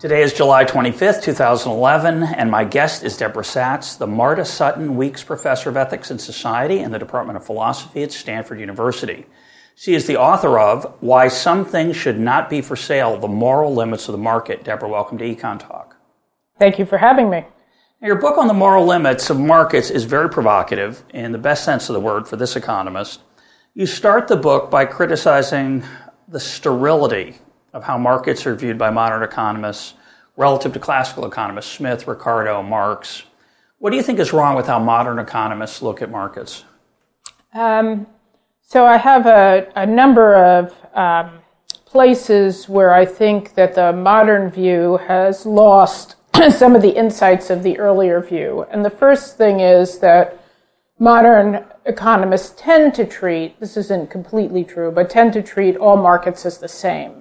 Today is July 25th, 2011, and my guest is Deborah Satz, the Marta Sutton Weeks Professor of Ethics and Society in the Department of Philosophy at Stanford University. She is the author of Why Some Things Should Not Be for Sale The Moral Limits of the Market. Deborah, welcome to Econ Talk. Thank you for having me. Your book on the moral limits of markets is very provocative in the best sense of the word for this economist. You start the book by criticizing the sterility of how markets are viewed by modern economists relative to classical economists, Smith, Ricardo, Marx. What do you think is wrong with how modern economists look at markets? Um, so I have a, a number of um, places where I think that the modern view has lost some of the insights of the earlier view. And the first thing is that modern economists tend to treat, this isn't completely true, but tend to treat all markets as the same.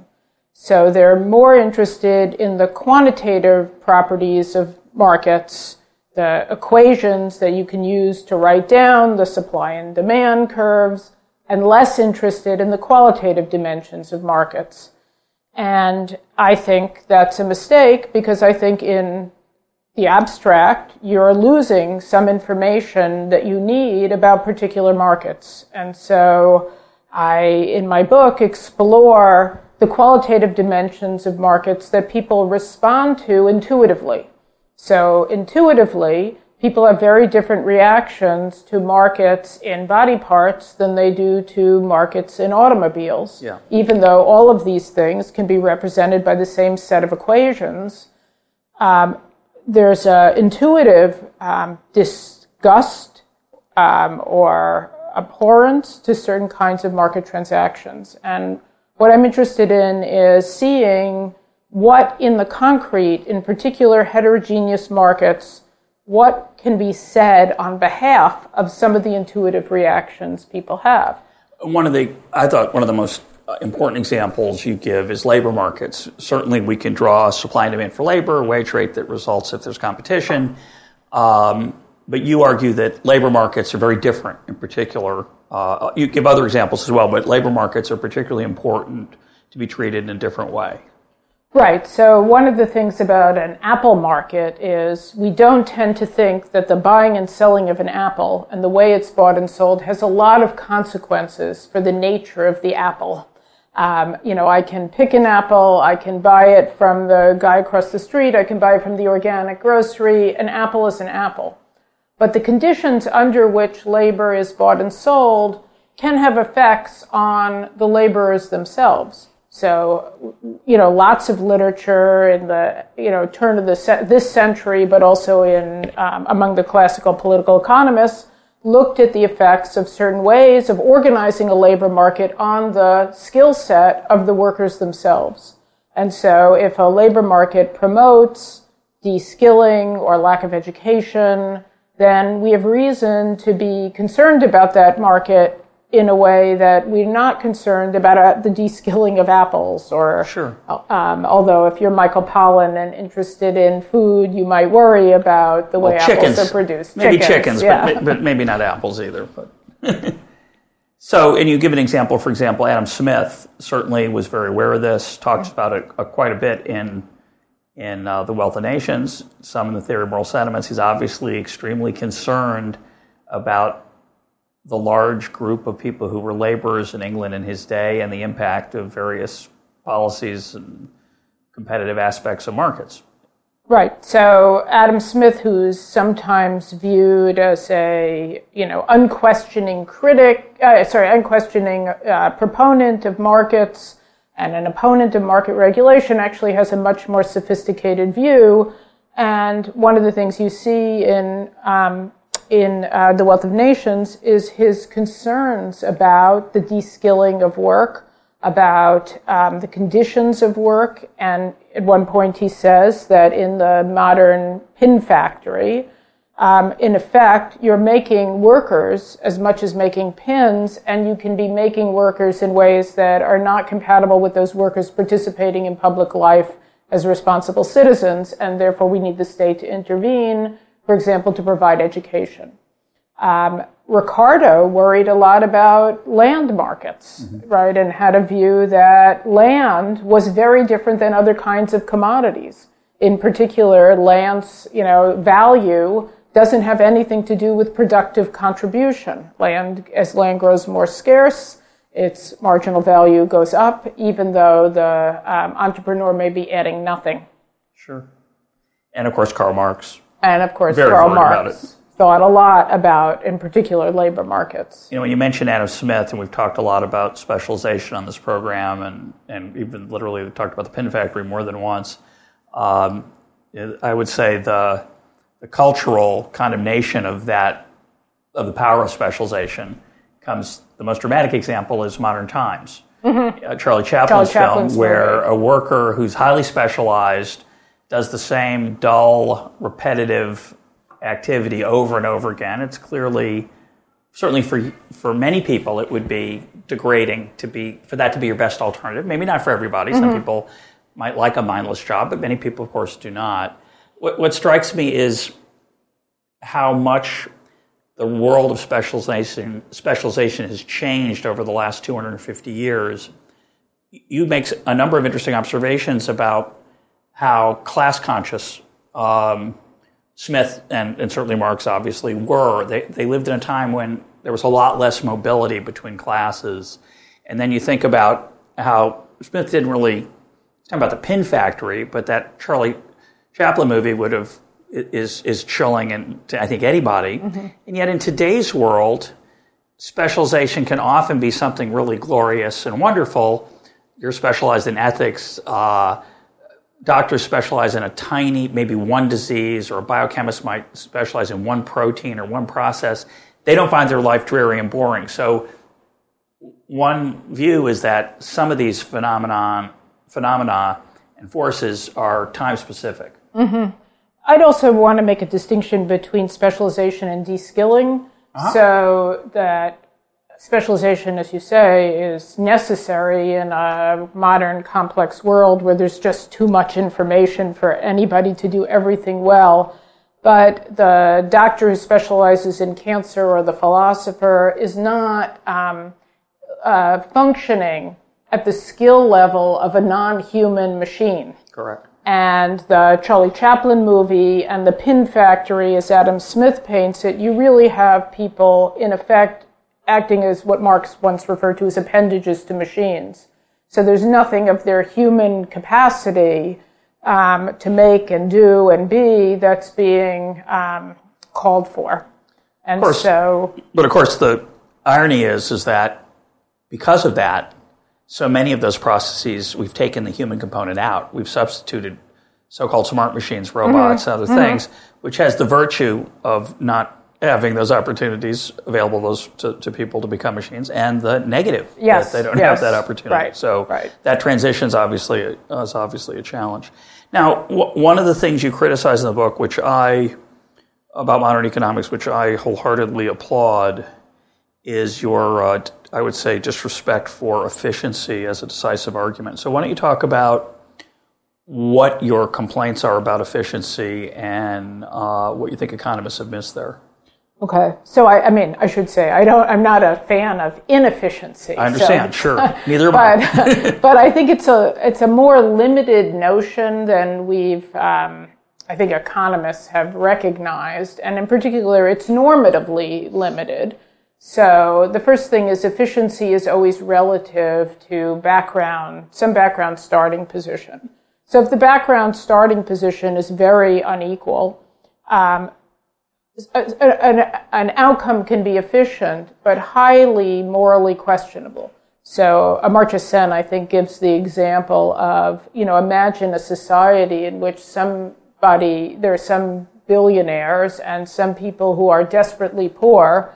So they're more interested in the quantitative properties of markets, the equations that you can use to write down the supply and demand curves, and less interested in the qualitative dimensions of markets. And I think that's a mistake because I think in the abstract, you're losing some information that you need about particular markets. And so I, in my book, explore the qualitative dimensions of markets that people respond to intuitively. So intuitively, people have very different reactions to markets in body parts than they do to markets in automobiles. Yeah. Even though all of these things can be represented by the same set of equations, um, there's an intuitive um, disgust um, or abhorrence to certain kinds of market transactions. And what I'm interested in is seeing what in the concrete, in particular heterogeneous markets, what can be said on behalf of some of the intuitive reactions people have. One of the, I thought, one of the most uh, important examples you give is labor markets. Certainly, we can draw supply and demand for labor, wage rate that results if there's competition. Um, but you argue that labor markets are very different in particular uh, you give other examples as well, but labor markets are particularly important to be treated in a different way. Right. So, one of the things about an apple market is we don't tend to think that the buying and selling of an apple and the way it's bought and sold has a lot of consequences for the nature of the apple. Um, you know, I can pick an apple, I can buy it from the guy across the street, I can buy it from the organic grocery. An apple is an apple. But the conditions under which labor is bought and sold can have effects on the laborers themselves. So, you know, lots of literature in the, you know, turn of the, this century, but also in, um, among the classical political economists, looked at the effects of certain ways of organizing a labor market on the skill set of the workers themselves. And so if a labor market promotes de-skilling or lack of education, then we have reason to be concerned about that market in a way that we're not concerned about uh, the de-skilling of apples or sure. Um, although if you're Michael Pollan and interested in food, you might worry about the way well, apples are produced. Maybe chickens, chickens yeah. but, but, maybe not apples either. But so, and you give an example. For example, Adam Smith certainly was very aware of this. Talks about it uh, quite a bit in in uh, The Wealth of Nations, some in the Theory of Moral Sentiments. He's obviously extremely concerned about the large group of people who were laborers in England in his day and the impact of various policies and competitive aspects of markets. Right. So Adam Smith, who's sometimes viewed as a you know unquestioning critic, uh, sorry, unquestioning uh, proponent of markets, and an opponent of market regulation actually has a much more sophisticated view. And one of the things you see in um, in uh, the Wealth of Nations is his concerns about the de-skilling of work, about um, the conditions of work. And at one point, he says that in the modern pin factory, um, in effect, you're making workers as much as making pins, and you can be making workers in ways that are not compatible with those workers participating in public life as responsible citizens, and therefore we need the state to intervene, for example, to provide education. Um, Ricardo worried a lot about land markets, mm-hmm. right, and had a view that land was very different than other kinds of commodities. In particular, land's, you know, value doesn't have anything to do with productive contribution. Land, as land grows more scarce, its marginal value goes up, even though the um, entrepreneur may be adding nothing. Sure. And of course, Karl Marx. And of course, Karl Marx thought a lot about, in particular, labor markets. You know, when you mentioned Adam Smith, and we've talked a lot about specialization on this program, and, and even literally talked about the pin factory more than once. Um, I would say the, the cultural condemnation of that, of the power of specialization, comes the most dramatic example is Modern Times. Mm-hmm. Uh, Charlie Chaplin's, Charlie Chaplin's film, where a worker who's highly specialized does the same dull, repetitive activity over and over again. It's clearly, certainly for for many people, it would be degrading to be for that to be your best alternative. Maybe not for everybody. Mm-hmm. Some people might like a mindless job, but many people, of course, do not. What, what strikes me is how much the world of specialization specialization has changed over the last 250 years. You make a number of interesting observations about how class conscious um, Smith and, and, certainly Marx obviously were. They, they lived in a time when there was a lot less mobility between classes. And then you think about how Smith didn't really talk about the pin factory, but that Charlie Chaplin movie would have is is chilling and to I think anybody. Mm-hmm. And yet in today's world, specialization can often be something really glorious and wonderful. You're specialized in ethics. Uh, doctors specialize in a tiny, maybe one disease, or a biochemist might specialize in one protein or one process. They don't find their life dreary and boring. So, one view is that some of these phenomenon, phenomena and forces are time specific. Mm-hmm. I'd also want to make a distinction between specialization and de-skilling, uh-huh. so that specialization, as you say, is necessary in a modern complex world where there's just too much information for anybody to do everything well. But the doctor who specializes in cancer or the philosopher is not um, uh, functioning at the skill level of a non-human machine. Correct and the Charlie Chaplin movie and the Pin Factory, as Adam Smith paints it, you really have people, in effect, acting as what Marx once referred to as appendages to machines. So there's nothing of their human capacity um, to make and do and be that's being um, called for. And of course, so, but of course, the irony is is that because of that, so many of those processes, we've taken the human component out. We've substituted so-called smart machines, robots, mm-hmm. other mm-hmm. things, which has the virtue of not having those opportunities available those to, to people to become machines, and the negative yes. that they don't yes. have that opportunity. Right. So right. that transition is obviously a, is obviously a challenge. Now, w- one of the things you criticize in the book, which I about modern economics, which I wholeheartedly applaud, is your, uh, I would say, disrespect for efficiency as a decisive argument. So, why don't you talk about what your complaints are about efficiency and uh, what you think economists have missed there? Okay, so I, I, mean, I should say I don't. I'm not a fan of inefficiency. I understand. So, sure, neither am I. but I think it's a it's a more limited notion than we've. Um, I think economists have recognized, and in particular, it's normatively limited. So the first thing is efficiency is always relative to background, some background starting position. So if the background starting position is very unequal, um, an, an, outcome can be efficient, but highly morally questionable. So Amartya Sen, I think, gives the example of, you know, imagine a society in which somebody, there are some billionaires and some people who are desperately poor,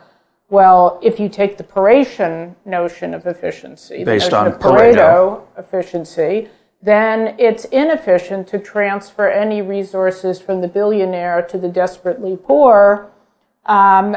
well, if you take the Paretian notion of efficiency, Based the on Pareto, Pareto. efficiency, then it's inefficient to transfer any resources from the billionaire to the desperately poor. Um,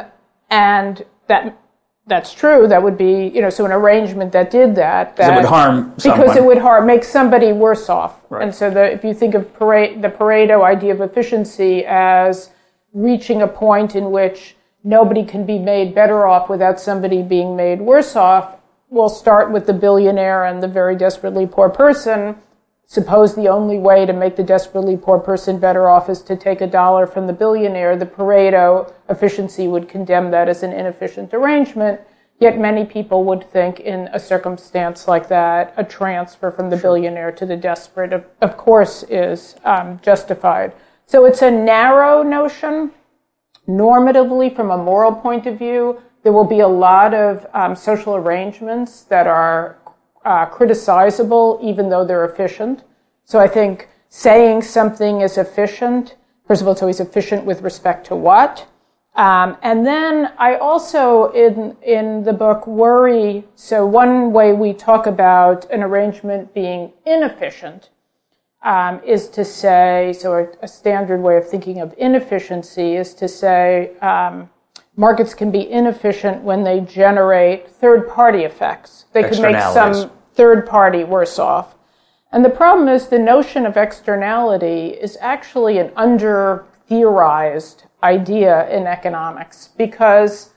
and that that's true. That would be, you know, so an arrangement that did that, that it would harm somebody. because it would harm, make somebody worse off. Right. And so, the, if you think of Pare- the Pareto idea of efficiency as reaching a point in which nobody can be made better off without somebody being made worse off, we'll start with the billionaire and the very desperately poor person. Suppose the only way to make the desperately poor person better off is to take a dollar from the billionaire. The Pareto efficiency would condemn that as an inefficient arrangement. Yet many people would think in a circumstance like that, a transfer from the billionaire to the desperate, of, of course, is um, justified. So it's a narrow notion. Normatively, from a moral point of view, there will be a lot of um, social arrangements that are uh, criticizable, even though they're efficient. So I think saying something is efficient, first of all, it's always efficient with respect to what. Um, and then I also, in, in the book, worry. So, one way we talk about an arrangement being inefficient um, is to say, so a, a, standard way of thinking of inefficiency is to say um, markets can be inefficient when they generate third party effects. They can make some third party worse off. And the problem is the notion of externality is actually an under theorized idea in economics because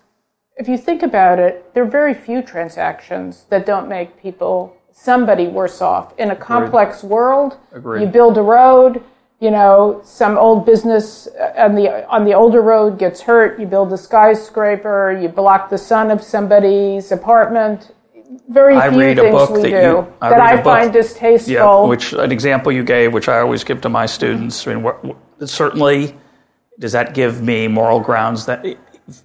if you think about it, there are very few transactions that don't make people somebody worse off. In a complex Agreed. world, Agreed. you build a road, you know, some old business uh, on the on the older road gets hurt, you build a skyscraper, you block the sun of somebody's apartment. Very I few read a things book we that do you- I that I find distasteful. Yeah, which an example you gave, which I always give to my students. I mean, what, what- certainly, does that give me moral grounds that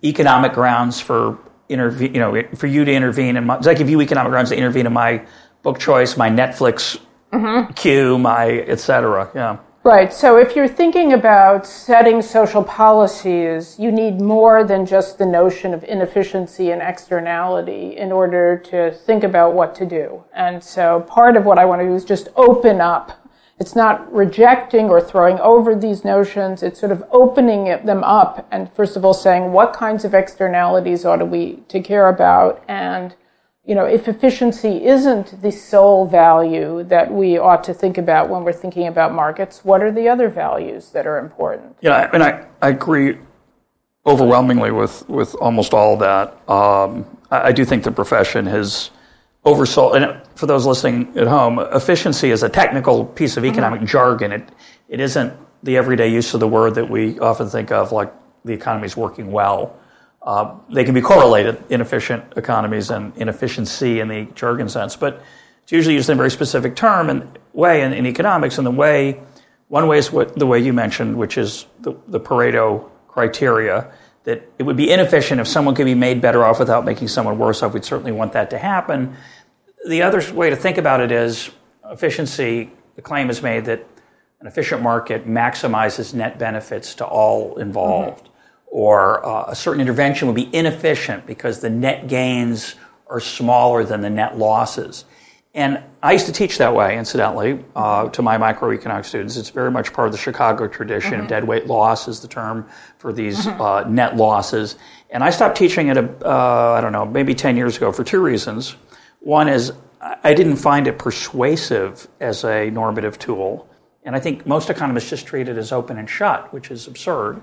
economic grounds for intervene? You know, for you to intervene in my, does that give you economic grounds to intervene in my book choice, my Netflix Mm-hmm. queue, my et cetera? Yeah. Right. So if you're thinking about setting social policies, you need more than just the notion of inefficiency and externality in order to think about what to do. And so part of what I want to do is just open up. It's not rejecting or throwing over these notions. It's sort of opening them up and first of all saying what kinds of externalities ought we to care about and you know, if efficiency isn't the sole value that we ought to think about when we're thinking about markets, what are the other values that are important? Yeah, and I, I agree overwhelmingly with, with almost all of that. Um, I, I do think the profession has oversold, and for those listening at home, efficiency is a technical piece of economic jargon. It, it isn't the everyday use of the word that we often think of, like the economy is working well. Uh, they can be correlated, inefficient economies and inefficiency in the jargon sense, but it's usually used in a very specific term and way in, in economics. And the way, one way is what the way you mentioned, which is the, the Pareto criteria, that it would be inefficient if someone could be made better off without making someone worse off. We'd certainly want that to happen. The other way to think about it is efficiency. The claim is made that an efficient market maximizes net benefits to all involved or uh, a certain intervention would be inefficient because the net gains are smaller than the net losses. And I used to teach that way, incidentally, uh, to my microeconomics students. It's very much part of the Chicago tradition. Mm-hmm. Deadweight loss is the term for these uh, net losses. And I stopped teaching it, uh, I don't know, maybe 10 years ago for two reasons. One is I didn't find it persuasive as a normative tool. And I think most economists just treat it as open and shut, which is absurd.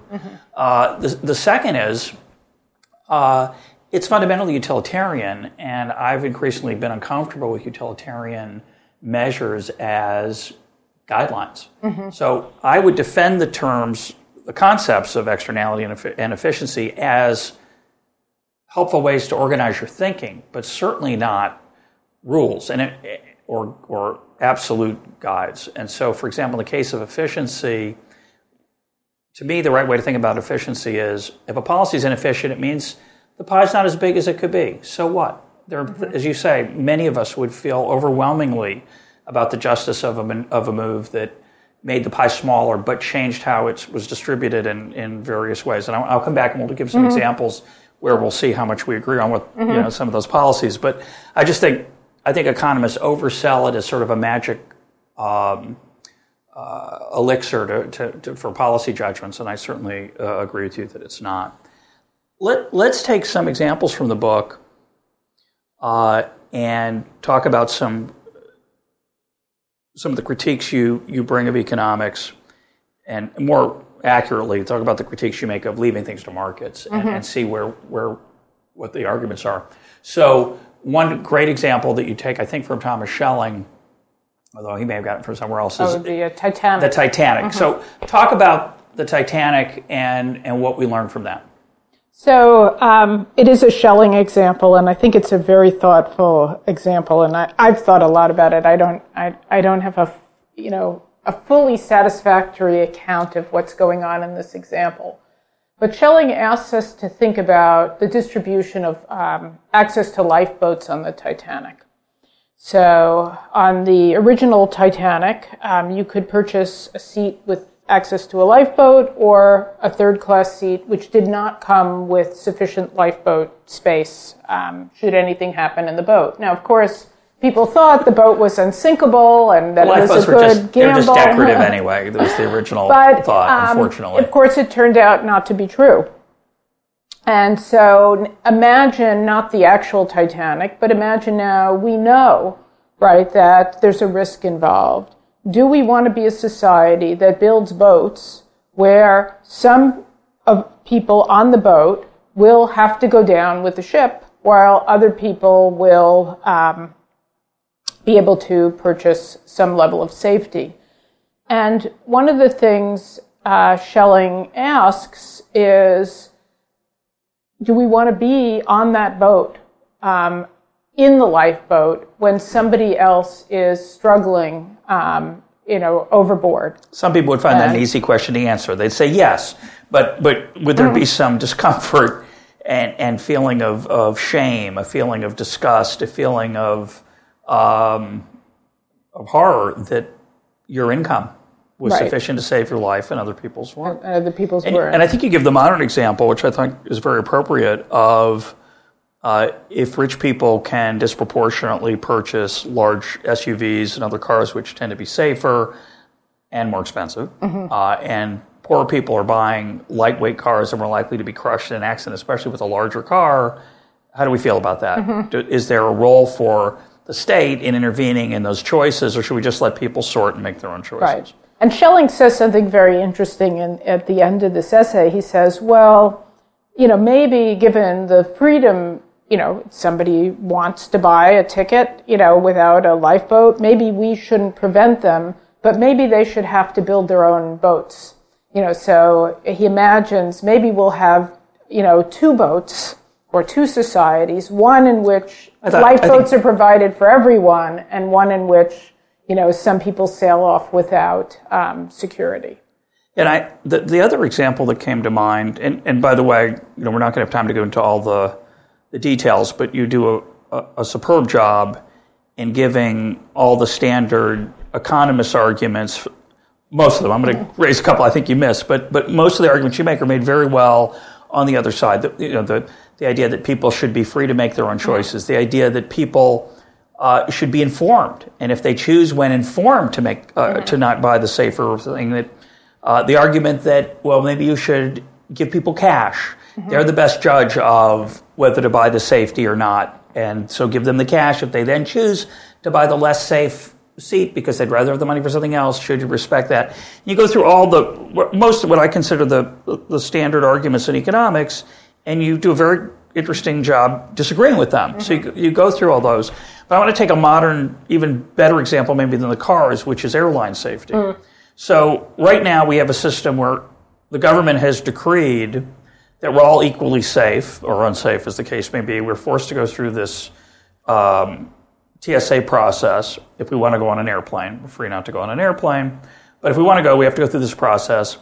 Uh, the, the second is uh, it's fundamentally utilitarian, and I've increasingly been uncomfortable with utilitarian measures as guidelines. So I would defend the terms, the concepts of externality and, and efficiency as helpful ways to organize your thinking, but certainly not rules and it, or, or absolute guides. And so, for example, in the case of efficiency, to me, the right way to think about efficiency is if a policy is inefficient, it means the pie's not as big as it could be. So what? There, mm-hmm. as you say, many of us would feel overwhelmingly about the justice of a, of a move that made the pie smaller but changed how it was distributed in, in various ways. And I'll, I'll come back and we'll give some mm-hmm. examples where we'll see how much we agree on with you mm-hmm. know some of those policies. But I just think I think economists oversell it as sort of a magic um, uh, elixir to, to, to, for policy judgments, and I certainly uh, agree with you that it's not. Let, let's take some examples from the book uh, and talk about some some of the critiques you, you bring of economics, and more accurately, talk about the critiques you make of leaving things to markets and, mm-hmm. and see where, where what the arguments are. So, one great example that you take, I think, from Thomas Schelling, although he may have gotten it from somewhere else, is oh, the uh, Titanic. The Titanic. Mm-hmm. So, talk about the Titanic and, and what we learned from that. So um, it is a Schelling example, and I think it's a very thoughtful example. And I, have thought a lot about it. I don't, I, I don't have a, you know, a fully satisfactory account of what's going on in this example. But Schelling asks us to think about the distribution of um, access to lifeboats on the Titanic. So on the original Titanic, um, you could purchase a seat with access to a lifeboat or a third class seat, which did not come with sufficient lifeboat space um, should anything happen in the boat. Now, of course, people thought the boat was unsinkable and that it was a good just, gamble. They're just decorative anyway. That was the original but, thought, um, unfortunately. Of course, it turned out not to be true. And so imagine not the actual Titanic, but imagine now we know, right, that there's a risk involved do we want to be a society that builds boats where some of people on the boat will have to go down with the ship while other people will um, be able to purchase some level of safety? And one of the things uh, Schelling asks is, do we want to be on that boat um, in the lifeboat when somebody else is struggling, um, you know, overboard? Some people would find that an easy question to answer. They'd say yes, but but would there be some discomfort and and feeling of of shame, a feeling of disgust, a feeling of um, of horror that your income was right. sufficient to save your life and other people's weren't. And other people's and, weren't. And I think you give the modern example, which I think is very appropriate, of uh, if rich people can disproportionately purchase large SUVs and other cars, which tend to be safer and more expensive, mm-hmm. uh, and poor people are buying lightweight cars and more likely to be crushed in an accident, especially with a larger car, how do we feel about that? Mm-hmm. Is there a role for the state in intervening in those choices, or should we just let people sort and make their own choices? Right. And Schelling says something very interesting in, at the end of this essay. He says, well, you know, maybe given the freedom you know, somebody wants to buy a ticket, you know, without a lifeboat, maybe we shouldn't prevent them, but maybe they should have to build their own boats. You know, so he imagines maybe we'll have, you know, two boats or two societies, one in which thought, lifeboats are provided for everyone and one in which, you know, some people sail off without um, security. And I, the, the other example that came to mind, and, and by the way, you know, we're not going to have time to go into all the the details, but you do a, a, a superb job in giving all the standard economist arguments. Most of them, I'm going to raise a couple I think you missed, but but most of the arguments you make are made very well on the other side. The, you know, the the idea that people should be free to make their own choices, the idea that people uh, should be informed, and if they choose when informed to make uh, to not buy the safer thing, that uh, the argument that well maybe you should give people cash Mm-hmm. They're the best judge of whether to buy the safety or not. And so give them the cash. If they then choose to buy the less safe seat because they'd rather have the money for something else, should you respect that? You go through all the, most of what I consider the, the standard arguments in economics, and you do a very interesting job disagreeing with them. Mm-hmm. So you, you go through all those. But I want to take a modern, even better example maybe than the cars, which is airline safety. Mm. So right now we have a system where the government has decreed that we're all equally safe or unsafe, as the case may be. We're forced to go through this um, TSA process if we want to go on an airplane. We're free not to go on an airplane, but if we want to go, we have to go through this process.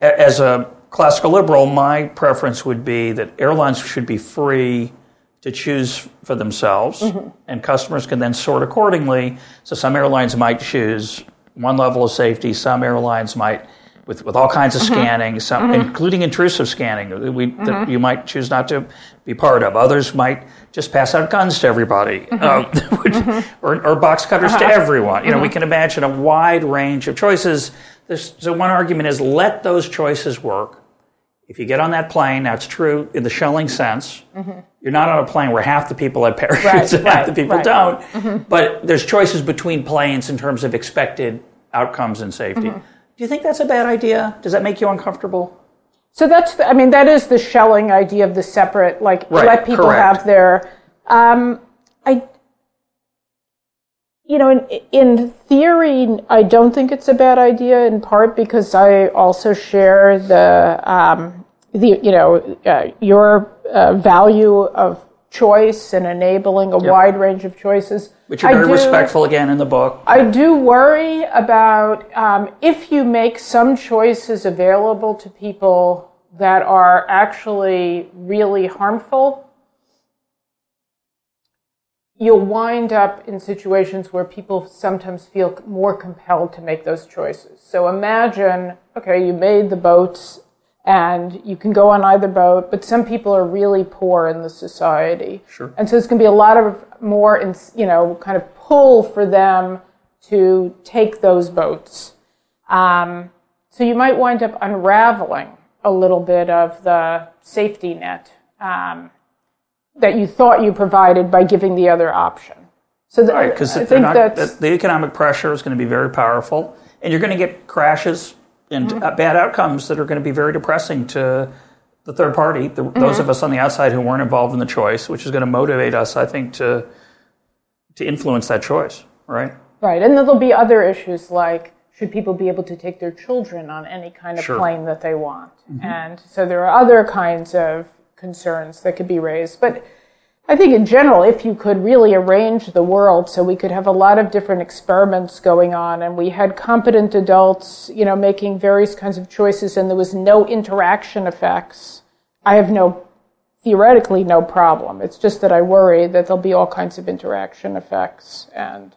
As a classical liberal, my preference would be that airlines should be free to choose for themselves, mm-hmm. and customers can then sort accordingly. So some airlines might choose one level of safety, some airlines might with, with all kinds of mm-hmm. scanning, some, mm-hmm. including intrusive scanning that, we, that mm-hmm. you might choose not to be part of. Others might just pass out guns to everybody, uh, which, or, or box cutters to uh-huh. everyone. You know, we can imagine a wide range of choices. There's, so one argument is let those choices work. If you get on that plane, it's true in the Schelling sense. You're not on a plane where half the people have parachutes Right, and half the people right. don't. But there's choices between planes in terms of expected outcomes and safety. Do you think that's a bad idea? Does that make you uncomfortable? So that's, the, I mean, that is the Schelling idea of the separate, like Right, let people correct. have their. Um, I, you know, in, in theory, I don't think it's a bad idea. In part because I also share the, um, the you know, uh, your uh, value of choice and enabling a wide range of choices. Which you're I very do- respectful again in the book. I do worry about um, if you make some choices available to people that are actually really harmful, you'll wind up in situations where people sometimes feel more compelled to make those choices. So imagine, okay, you made the boats and you can go on either boat, but some people are really poor in the society. Sure. And so it's going to be a lot of more, you know, kind of pull for them to take those boats. Um, so you might wind up unraveling a little bit of the safety net um, that you thought you provided by giving the other option. So th- Right, because I think that's the economic pressure is going to be very powerful, and you're going to get crashes and Mm-hmm. uh, bad outcomes that are going to be very depressing to the third party, the, Mm-hmm. those of us on the outside who weren't involved in the choice, which is going to motivate us, I think, to to influence that choice. Right? right. And then there'll be other issues like should people be able to take their children on any kind of Sure. plane that they want? And so there are other kinds of concerns that could be raised. But I think in general, if you could really arrange the world so we could have a lot of different experiments going on and we had competent adults, you know, making various kinds of choices and there was no interaction effects, I have no, theoretically, no problem. It's just that I worry that there'll be all kinds of interaction effects and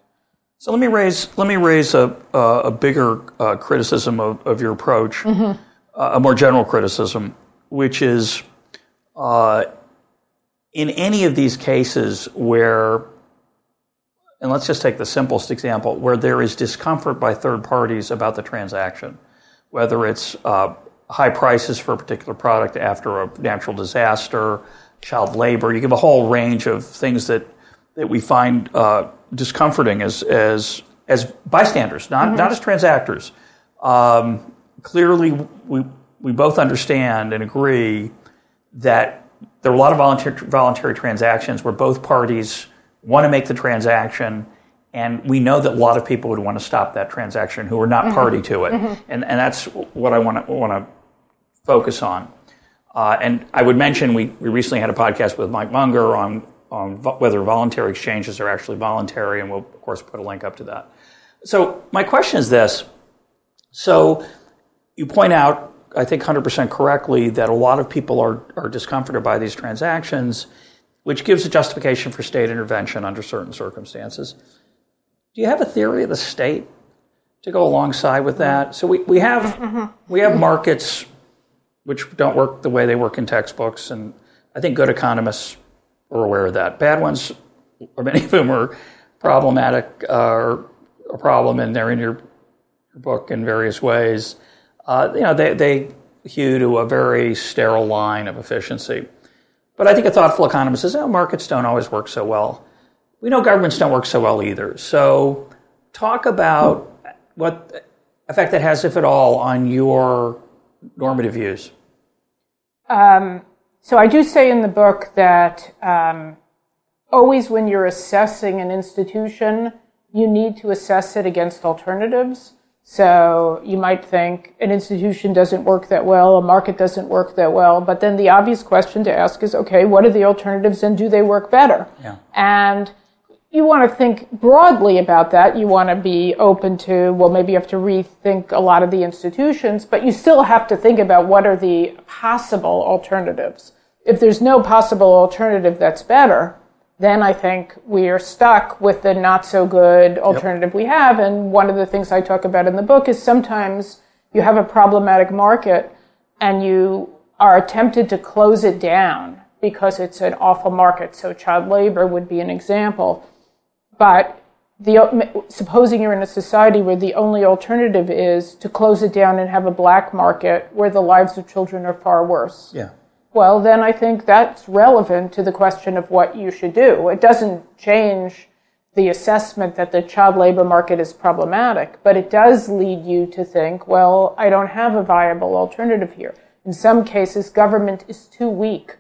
So let me raise let me raise a uh, a bigger uh, criticism of, of your approach, uh, a more general criticism, which is in any of these cases where, and let's just take the simplest example, where there is discomfort by third parties about the transaction, whether it's uh, high prices for a particular product after a natural disaster, child labor, you give a whole range of things that that we find uh, discomforting as as as bystanders, not not as transactors. Um, clearly, we we both understand and agree that there are a lot of voluntary voluntary transactions where both parties want to make the transaction, and we know that a lot of people would want to stop that transaction who are not party to it, and and that's what I want to want to focus on. Uh, and I would mention we, we recently had a podcast with Mike Munger on, on whether voluntary exchanges are actually voluntary, and we'll, of course, put a link up to that. So, my question is this. So, you point out, I think 100% correctly, that a lot of people are, are discomforted by these transactions, which gives a justification for state intervention under certain circumstances. Do you have a theory of the state to go alongside with that? So, we, we, have, we have markets which don't work the way they work in textbooks. And I think good economists are aware of that. Bad ones, or many of them are problematic, uh, or a problem, and they're in your book in various ways. Uh, you know, they, they hew to a very sterile line of efficiency. But I think a thoughtful economist says, oh, markets don't always work so well. We know governments don't work so well either. So talk about what effect that has, if at all, on your normative views. Um, so I do say in the book that um, always when you're assessing an institution, you need to assess it against alternatives. So you might think an institution doesn't work that well, a market doesn't work that well, but then the obvious question to ask is, okay, what are the alternatives and do they work better? Yeah. And you want to think broadly about that. You want to be open to, well, maybe you have to rethink a lot of the institutions, but you still have to think about what are the possible alternatives. If there's no possible alternative that's better, then I think we are stuck with the not so good alternative we have. And one of the things I talk about in the book is sometimes you have a problematic market and you are tempted to close it down because it's an awful market. So child labor would be an example. But the, supposing you're in a society where the only alternative is to close it down and have a black market where the lives of children are far worse. Yeah. Well, then I think that's relevant to the question of what you should do. It doesn't change the assessment that the child labor market is problematic, but it does lead you to think, well, I don't have a viable alternative here. In some cases, government is too weak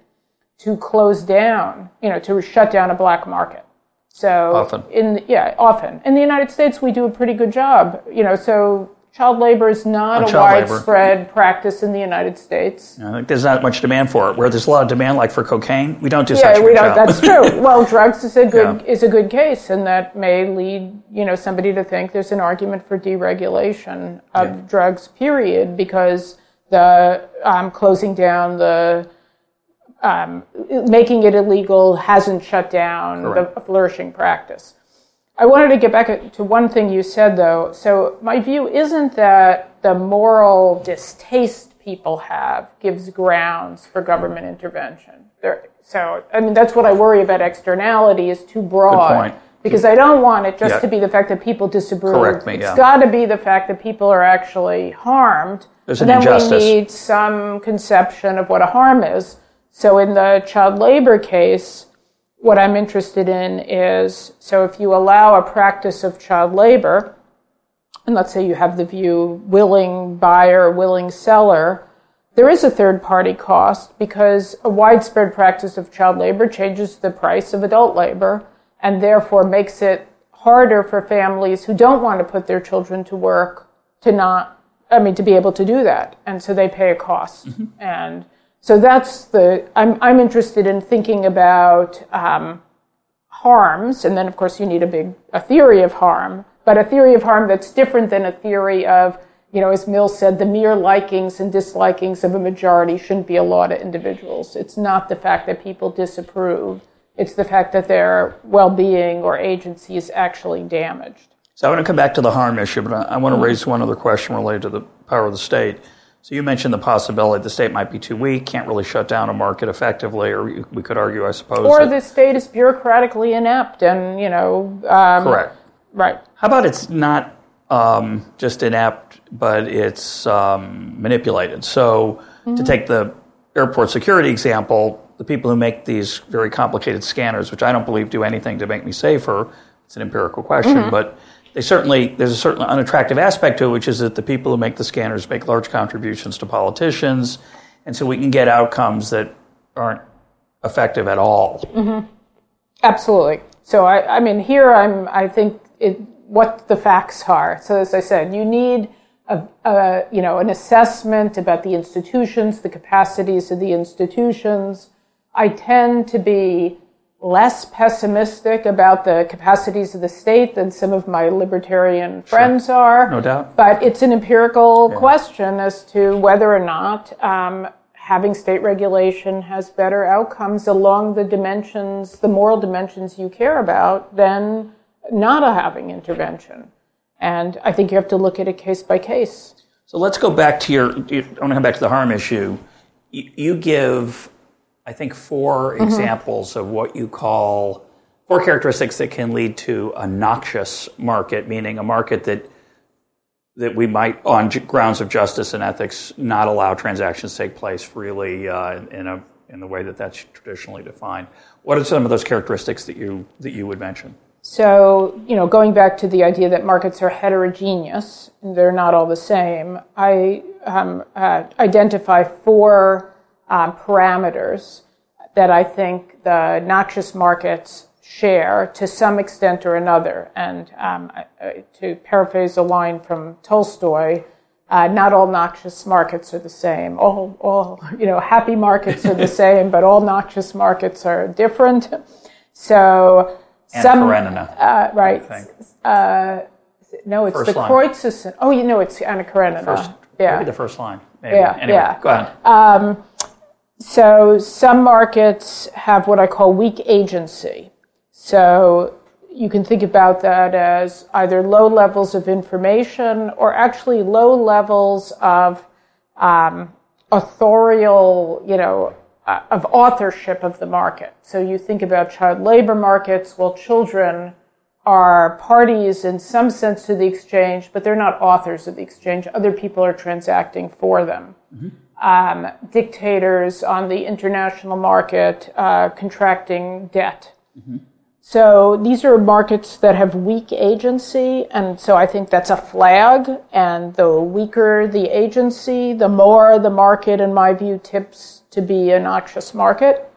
to close down, you know, to shut down a black market. So often, in yeah, often in the United States, we do a pretty good job, you know. So child labor is not a widespread labor. practice in the United States. I think there's not much demand for it. Where there's a lot of demand, like for cocaine, we don't do yeah, we don't. That's true. well, drugs is a good yeah. is a good case, and that may lead you know somebody to think there's an argument for deregulation of yeah. drugs. Period, because the um, closing down the um, making it illegal hasn't shut down Correct. the flourishing practice. I wanted to get back to one thing you said, though. So, my view isn't that the moral distaste people have gives grounds for government intervention. There, so, I mean, that's what I worry about externality is too broad. Because I don't want it just yeah. to be the fact that people disapprove. Correct me, it's yeah. got to be the fact that people are actually harmed. There's an then injustice. we need some conception of what a harm is. So in the child labor case, what I'm interested in is so if you allow a practice of child labor, and let's say you have the view willing buyer, willing seller, there is a third party cost because a widespread practice of child labor changes the price of adult labor and therefore makes it harder for families who don't want to put their children to work to not, I mean, to be able to do that. And so they pay a cost. Mm-hmm. And so that's the, I'm, I'm interested in thinking about um, harms, and then of course you need a big, a theory of harm, but a theory of harm that's different than a theory of, you know, as Mill said, the mere likings and dislikings of a majority shouldn't be a law to individuals. It's not the fact that people disapprove. It's the fact that their well-being or agency is actually damaged. So I want to come back to the harm issue, but I want to raise one other question related to the power of the state. So you mentioned the possibility the state might be too weak, can't really shut down a market effectively, or we could argue, I suppose, or the state is bureaucratically inept, and you know, um, correct, right. How about it's not um, just inept, but it's um, manipulated? So mm-hmm. to take the airport security example, the people who make these very complicated scanners, which I don't believe do anything to make me safer, it's an empirical question, mm-hmm. but they certainly there's a certain unattractive aspect to it, which is that the people who make the scanners make large contributions to politicians, and so we can get outcomes that aren't effective at all. Mm-hmm. Absolutely. So I, I mean, here I'm. I think it, what the facts are. So as I said, you need a, a you know an assessment about the institutions, the capacities of the institutions. I tend to be less pessimistic about the capacities of the state than some of my libertarian friends sure. are. No doubt. But it's an empirical yeah. question as to whether or not um, having state regulation has better outcomes along the dimensions, the moral dimensions you care about, than not having intervention. And I think you have to look at it case by case. So let's go back to your. I want to come back to the harm issue. You give I think, 4 mm-hmm. examples of what you call four characteristics that can lead to a noxious market, meaning a market that that we might, on grounds of justice and ethics, not allow transactions to take place freely uh, in a in the way that that's traditionally defined. What are some of those characteristics that you that you would mention? So, you know, going back to the idea that markets are heterogeneous and they're not all the same, I um, uh, identify four um, parameters that I think the noxious markets share to some extent or another. And um, to paraphrase a line from Tolstoy, uh, not all noxious markets are the same. All, all, you know, happy markets are the same, but all noxious markets are different. So Anna some, Karenina, uh, right? Uh, no, it's first the Kreuzes. Oh, you know, it's Anna Karenina. First, yeah, maybe the first line. Maybe. Yeah, anyway, yeah. Go ahead. Um, so some markets have what I call weak agency. So you can think about that as either low levels of information or actually low levels of um, authorial, you know, uh, of authorship of the market. So you think about child labor markets. Well, children are parties in some sense to the exchange, but they're not authors of the exchange. Other people are transacting for them. Mm-hmm. Um, dictators on the international market uh, contracting debt. Mm-hmm. So these are markets that have weak agency, and so I think that's a flag. And the weaker the agency, the more the market, in my view, tips to be a noxious market.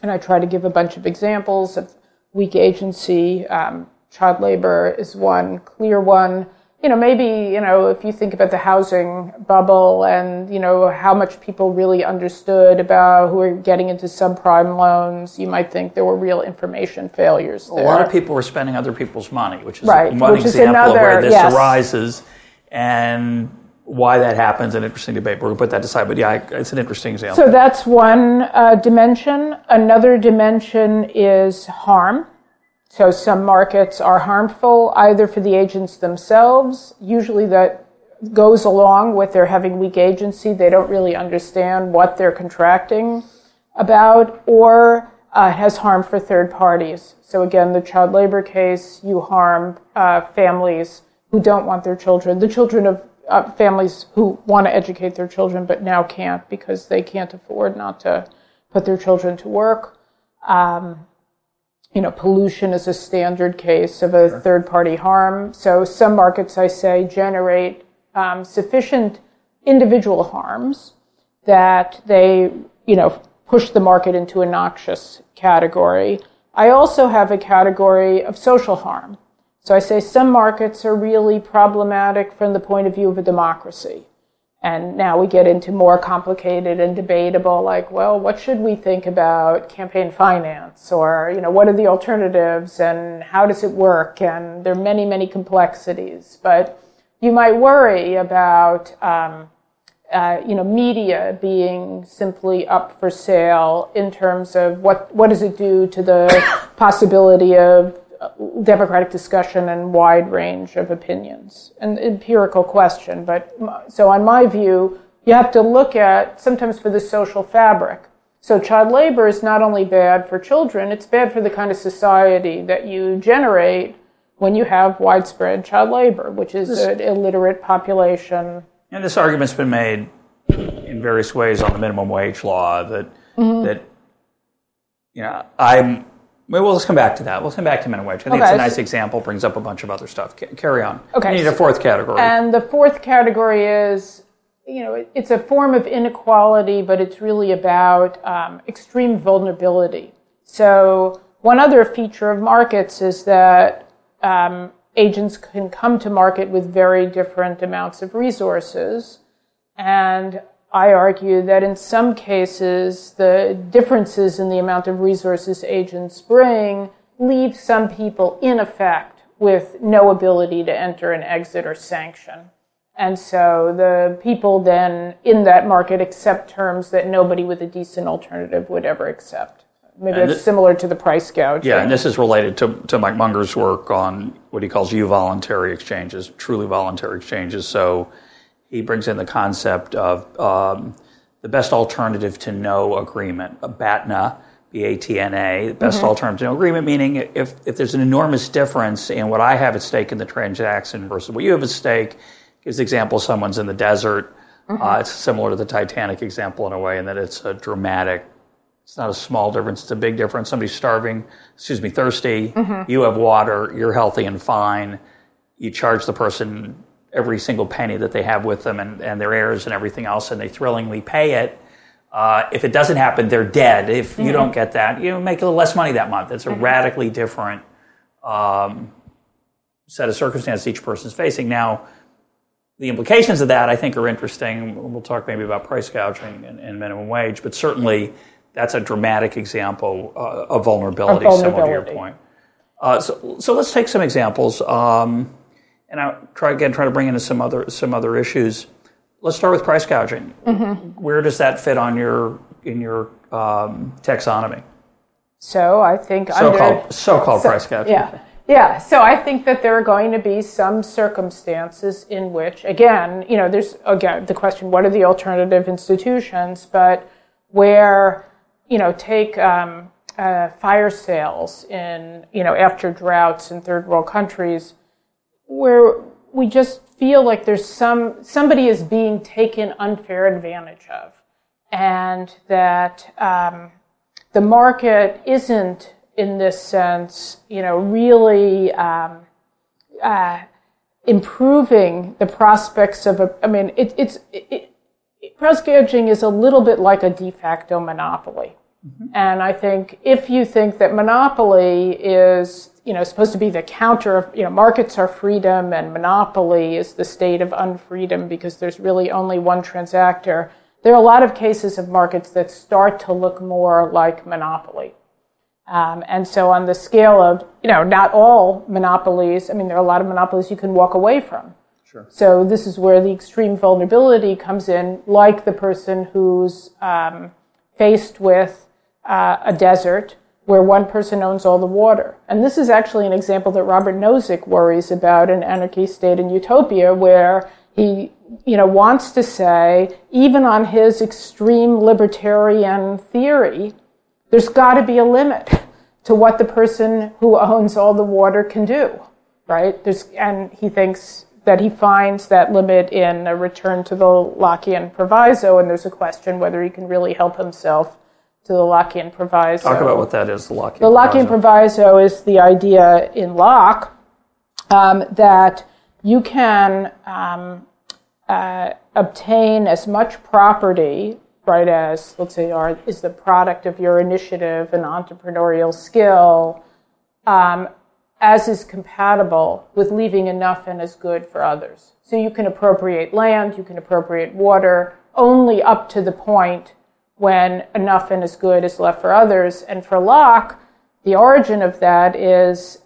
And I try to give a bunch of examples of weak agency. Um, child labor is one clear one you know, maybe, you know, if you think about the housing bubble and, you know, how much people really understood about who were getting into subprime loans, you might think there were real information failures there. A lot of people were spending other people's money, which is right, one which example another, of where this yes. arises and why that happens, an interesting debate. We're going to put that aside, but yeah, it's an interesting example. So that's one uh, dimension. Another dimension is harm. So some markets are harmful either for the agents themselves. Usually that goes along with their having weak agency. They don't really understand what they're contracting about or uh, has harm for third parties. So again, the child labor case, you harm uh, families who don't want their children, the children of uh, families who want to educate their children but now can't because they can't afford not to put their children to work. Um, you know, pollution is a standard case of a sure. third party harm. So some markets, I say, generate um, sufficient individual harms that they, you know, push the market into a noxious category. I also have a category of social harm. So I say some markets are really problematic from the point of view of a democracy. And now we get into more complicated and debatable, like, well, what should we think about campaign finance? Or, you know, what are the alternatives and how does it work? And there are many, many complexities. But you might worry about, um, uh, you know, media being simply up for sale in terms of what, what does it do to the possibility of democratic discussion and wide range of opinions. An empirical question, but so on my view, you have to look at sometimes for the social fabric. So child labor is not only bad for children, it's bad for the kind of society that you generate when you have widespread child labor, which is an illiterate population. And this argument's been made in various ways on the minimum wage law that mm-hmm. that you know I'm well, let's come back to that. We'll come back to minimum wage. I think okay. it's a nice example, brings up a bunch of other stuff. carry on. Okay. You need a fourth category. And the fourth category is, you know, it's a form of inequality, but it's really about um, extreme vulnerability. So one other feature of markets is that um, agents can come to market with very different amounts of resources. And I argue that in some cases, the differences in the amount of resources agents bring leave some people in effect with no ability to enter and exit or sanction. And so the people then in that market accept terms that nobody with a decent alternative would ever accept. Maybe and it's this, similar to the price gouge. Yeah, and this is related to, to Mike Munger's work on what he calls euvoluntary exchanges, truly voluntary exchanges. So he brings in the concept of um, the best alternative to no agreement, a BATNA, B-A-T-N-A, the best mm-hmm. alternative to no agreement, meaning if, if there's an enormous difference in what I have at stake in the transaction versus what you have at stake, gives the example someone's in the desert. Mm-hmm. Uh, it's similar to the Titanic example in a way in that it's a dramatic, it's not a small difference, it's a big difference. Somebody's starving, excuse me, thirsty, mm-hmm. you have water, you're healthy and fine. You charge the person every single penny that they have with them and, and their heirs and everything else, and they thrillingly pay it. Uh, if it doesn't happen, they're dead. If mm-hmm. you don't get that, you make a little less money that month. It's a mm-hmm. radically different um, set of circumstances each person's facing. Now, the implications of that, I think, are interesting. We'll talk maybe about price gouging and, and minimum wage, but certainly that's a dramatic example uh, of, vulnerability, vulnerability, similar to your point. Uh, so, so let's take some examples. Um, and I'll try again try to bring into some other some other issues. Let's start with price gouging. Mm-hmm. Where does that fit on your in your um, taxonomy? So I think so-called so-called so, price gouging. Yeah. Yeah, so I think that there are going to be some circumstances in which, again, you know, there's again the question: what are the alternative institutions? But where, you know, take um, uh, fire sales in, you know, after droughts in third world countries, where we just feel like there's some somebody is being taken unfair advantage of, and that um, the market isn't in this sense, you know, really um, uh, improving the prospects of a. I mean, it, it's it, it, price gouging is a little bit like a de facto monopoly, mm-hmm. and I think if you think that monopoly is you know supposed to be the counter of you know markets are freedom and monopoly is the state of unfreedom because there's really only one transactor. There are a lot of cases of markets that start to look more like monopoly. Um, and so on the scale of, you know, not all monopolies, I mean, there are a lot of monopolies you can walk away from. Sure. So this is where the extreme vulnerability comes in, like the person who's um, faced with uh, a desert where one person owns all the water. And this is actually an example that Robert Nozick worries about in Anarchy, State, and Utopia, where he, you know, wants to say, even on his extreme libertarian theory, there's got to be a limit to what the person who owns all the water can do, right? There's, and he thinks that he finds that limit in a return to the Lockean proviso, and there's a question whether he can really help himself to the Lockean proviso. Talk about what that is, the Lockean The Lockean proviso, proviso is the idea in Locke um, that you can um, uh, obtain as much property right as, let's say, are, is the product of your initiative and entrepreneurial skill, um, as is compatible with leaving enough and as good for others. So you can appropriate land, you can appropriate water, only up to the point when enough and as good is left for others. And for Locke, the origin of that is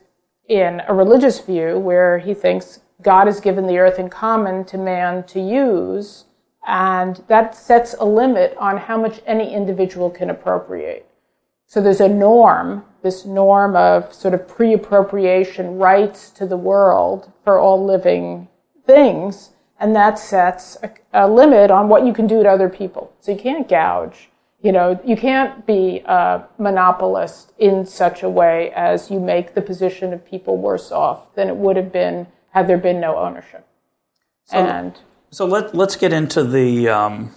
in a religious view where he thinks God has given the earth in common to man to use and that sets a limit on how much any individual can appropriate. So there's a norm, this norm of sort of pre appropriation rights to the world for all living things, and that sets a, a, limit on what you can do to other people. So you can't gouge. You know, you can't be a monopolist in such a way as you make the position of people worse off than it would have been had there been no ownership. So and so let, let's get into the. Um,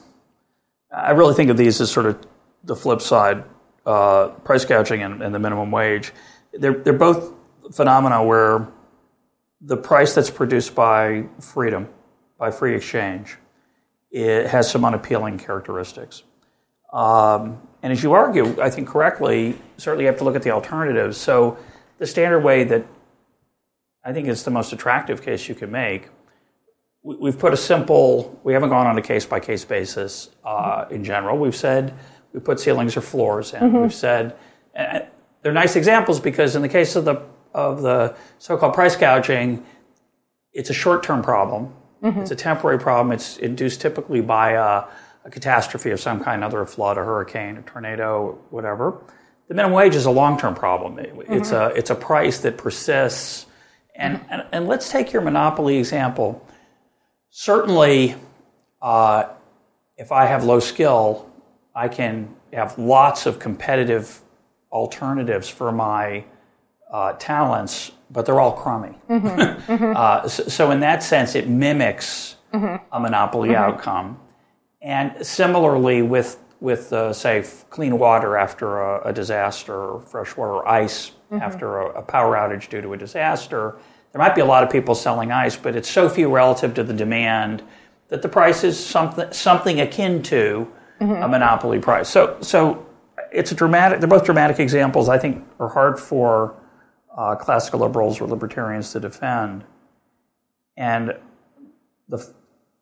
I really think of these as sort of the flip side uh, price gouging and, and, the minimum wage. They're, they're both phenomena where the price that's produced by freedom, by free exchange, it has some unappealing characteristics. Um, and as you argue, I think correctly, certainly you have to look at the alternatives. So the standard way that I think is the most attractive case you can make we've put a simple, we haven't gone on a case by case basis uh, in general. We've said we put ceilings or floors in. Mm-hmm. We've said, they're nice examples because in the case of the, of the so called price gouging, it's a short term problem. Mm-hmm. It's a temporary problem. It's induced typically by a, a catastrophe of some kind, either a flood, a hurricane, a tornado, whatever. The minimum wage is a long term problem. It's, mm-hmm. a, it's a price that persists. And, and, and let's take your monopoly example certainly, uh, if I have low skill, I can have lots of competitive alternatives for my uh, talents, but they're all crummy. Mm-hmm. Mm-hmm. uh, so, so, in that sense, it mimics mm-hmm. a monopoly mm-hmm. outcome. And similarly, with with uh, say clean water after a, a, disaster, or fresh water or ice mm-hmm. after a, a power outage due to a disaster, there might be a lot of people selling ice, but it's so few relative to the demand that the price is something something akin to mm-hmm. a monopoly price. So so it's a dramatic. They're both dramatic examples. I think are hard for uh, classical liberals or libertarians to defend. And the,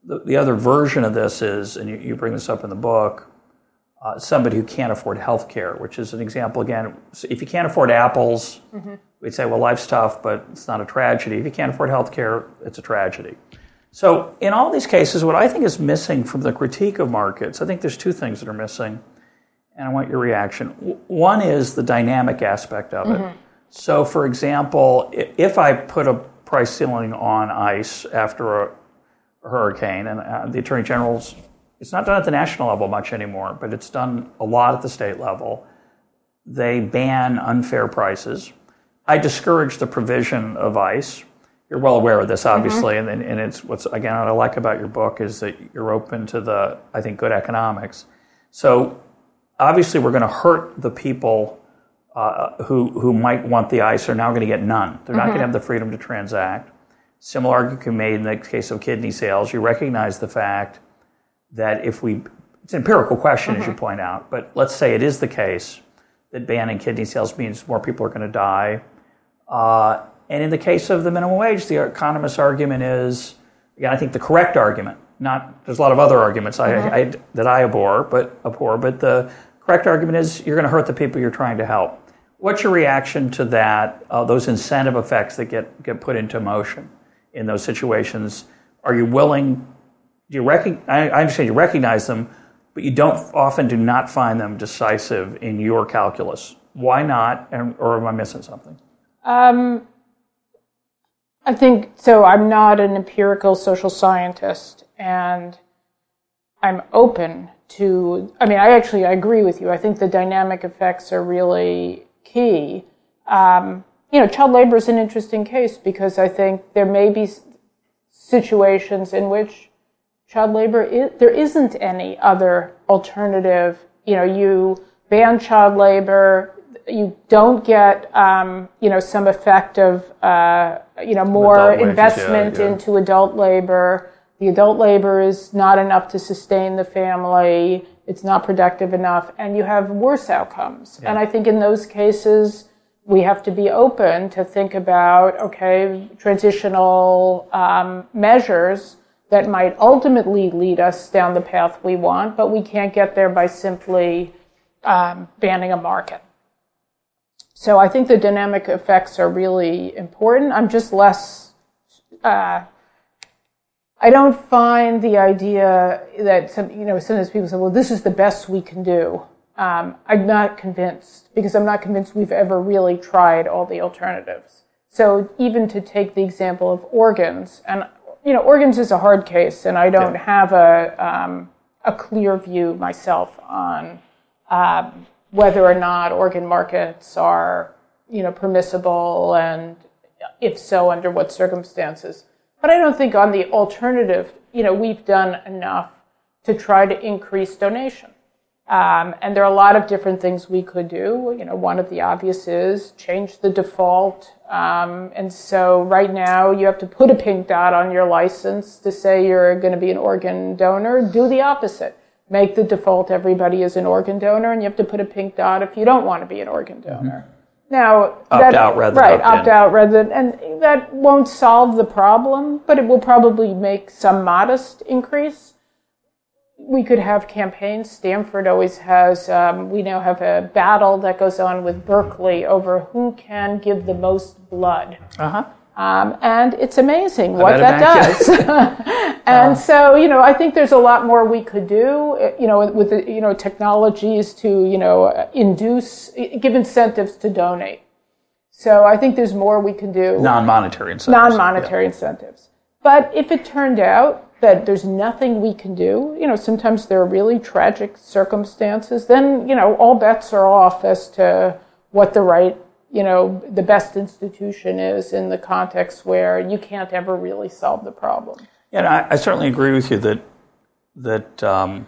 the, the other version of this is, and you, you bring this up in the book, uh, somebody who can't afford health care, which is an example again. If you can't afford apples, mm-hmm. we'd say, well, life's tough, but it's not a tragedy. If you can't afford health care, it's a tragedy. So, in all these cases, what I think is missing from the critique of markets, I think there's two things that are missing, and I want your reaction. One is the dynamic aspect of it. Mm-hmm. So, for example, if I put a price ceiling on ice after a, hurricane, and uh, the Attorney General's, it's not done at the national level much anymore, but it's done a lot at the state level. They ban unfair prices. I discourage the provision of ice. You're well aware of this, obviously, mm-hmm. and, and it's what's again what I like about your book is that you're open to the I think good economics. So obviously, we're going to hurt the people uh, who who might want the ice are now going to get none. They're mm-hmm. not going to have the freedom to transact. Similar argument can be made in the case of kidney sales. You recognize the fact that if we, it's an empirical question, mm-hmm. as you mm-hmm. point out, but let's say it is the case that banning kidney sales means more people are going to die. Uh, and in the case of the minimum wage, the economist's argument is, again, I think the correct argument, not, there's a lot of other arguments mm-hmm. I, I, that I abhor, but abhor, but the correct argument is you're going to hurt the people you're trying to help. What's your reaction to that, uh, those incentive effects that get, get put into motion in those situations? Are you willing, do you rec- I, I understand you recognize them, but you don't often do not find them decisive in your calculus. Why not? And, or am I missing something? Um, I think so. I'm not an empirical social scientist, and I'm open to. I mean, I actually I agree with you. I think the dynamic effects are really key. Um, you know, child labor is an interesting case because I think there may be situations in which child labor is, there isn't any other alternative. You know, you ban child labor, you don't get um, you know some effect of uh, you know more investment wages, yeah, yeah. into adult labor. The adult labor is not enough to sustain the family. It's not productive enough, and you have worse outcomes. Yeah. And I think in those cases, we have to be open to think about okay, transitional um, measures that might ultimately lead us down the path we want, but we can't get there by simply um, banning a market. So I think the dynamic effects are really important. I'm just less. Uh, I don't find the idea that some, you know sometimes people say, "Well, this is the best we can do." Um, I'm not convinced because I'm not convinced we've ever really tried all the alternatives. So even to take the example of organs, and you know, organs is a hard case, and I don't yeah. have a um, a clear view myself on um, whether or not organ markets are, you know, permissible and if so, under what circumstances. But I don't think on the alternative, you know, we've done enough to try to increase donation. Um, and there are a lot of different things we could do. You know, one of the obvious is change the default. Um, and so right now you have to put a pink dot on your license to say you're going to be an organ donor. Do the opposite make the default everybody is an organ donor, and you have to put a pink dot if you don't want to be an organ donor. Mm-hmm. Now, opt that, out rather right, than opt out rather than, and that won't solve the problem, but it will probably make some modest increase. We could have campaigns. Stanford always has. Um, we now have a battle that goes on with Berkeley over who can give the most blood. Uh huh. Um, and it's amazing what that does. and uh, so, you know, I think there's a lot more we could do, eh, you know, with the, you know, technologies to, you know, induce, give incentives to donate. So I think there's more we can do. Non-monetary incentives. Non-monetary yeah. incentives. But if it turned out that there's nothing we can do, you know, sometimes there are really tragic circumstances, then, you know, all bets are off as to what the right you know, the best institution is in the context where you can't ever really solve the problem. Yeah, I, I, certainly agree with you that that um,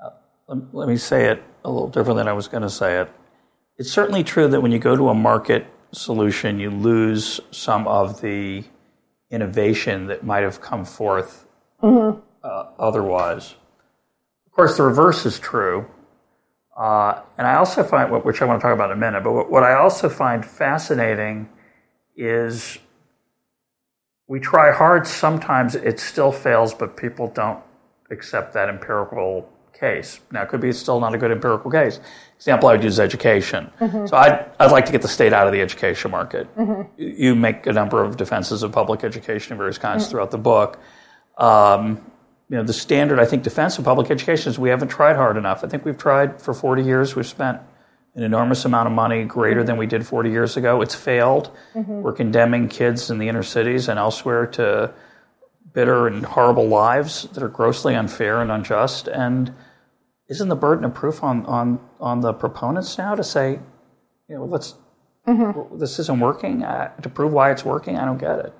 uh, let, let me say it a little different than I was going to say it. It's certainly true that when you go to a market solution, you lose some of the innovation that might have come forth mm-hmm. uh, otherwise. Of course, the reverse is true uh, and I also find, which I want to talk about in a minute, but what, what I also find fascinating is we try hard. Sometimes it still fails, but people don't accept that empirical case. Now, it could be still not a good empirical case. Example I would use is education. Mm-hmm. So I'd, I'd like to get the state out of the education market. Mm-hmm. You make a number of defenses of public education of various kinds mm-hmm. throughout the book. Um, you know, the standard, I think, defense of public education is we haven't tried hard enough. I think we've tried for 40 years. We've spent an enormous amount of money, greater than we did 40 years ago. It's failed. We're condemning kids in the inner cities and elsewhere to bitter and horrible lives that are grossly unfair and unjust. And isn't the burden of proof on, on, on the proponents now to say, you know, let's, this isn't working, uh, to prove why it's working? I don't get it.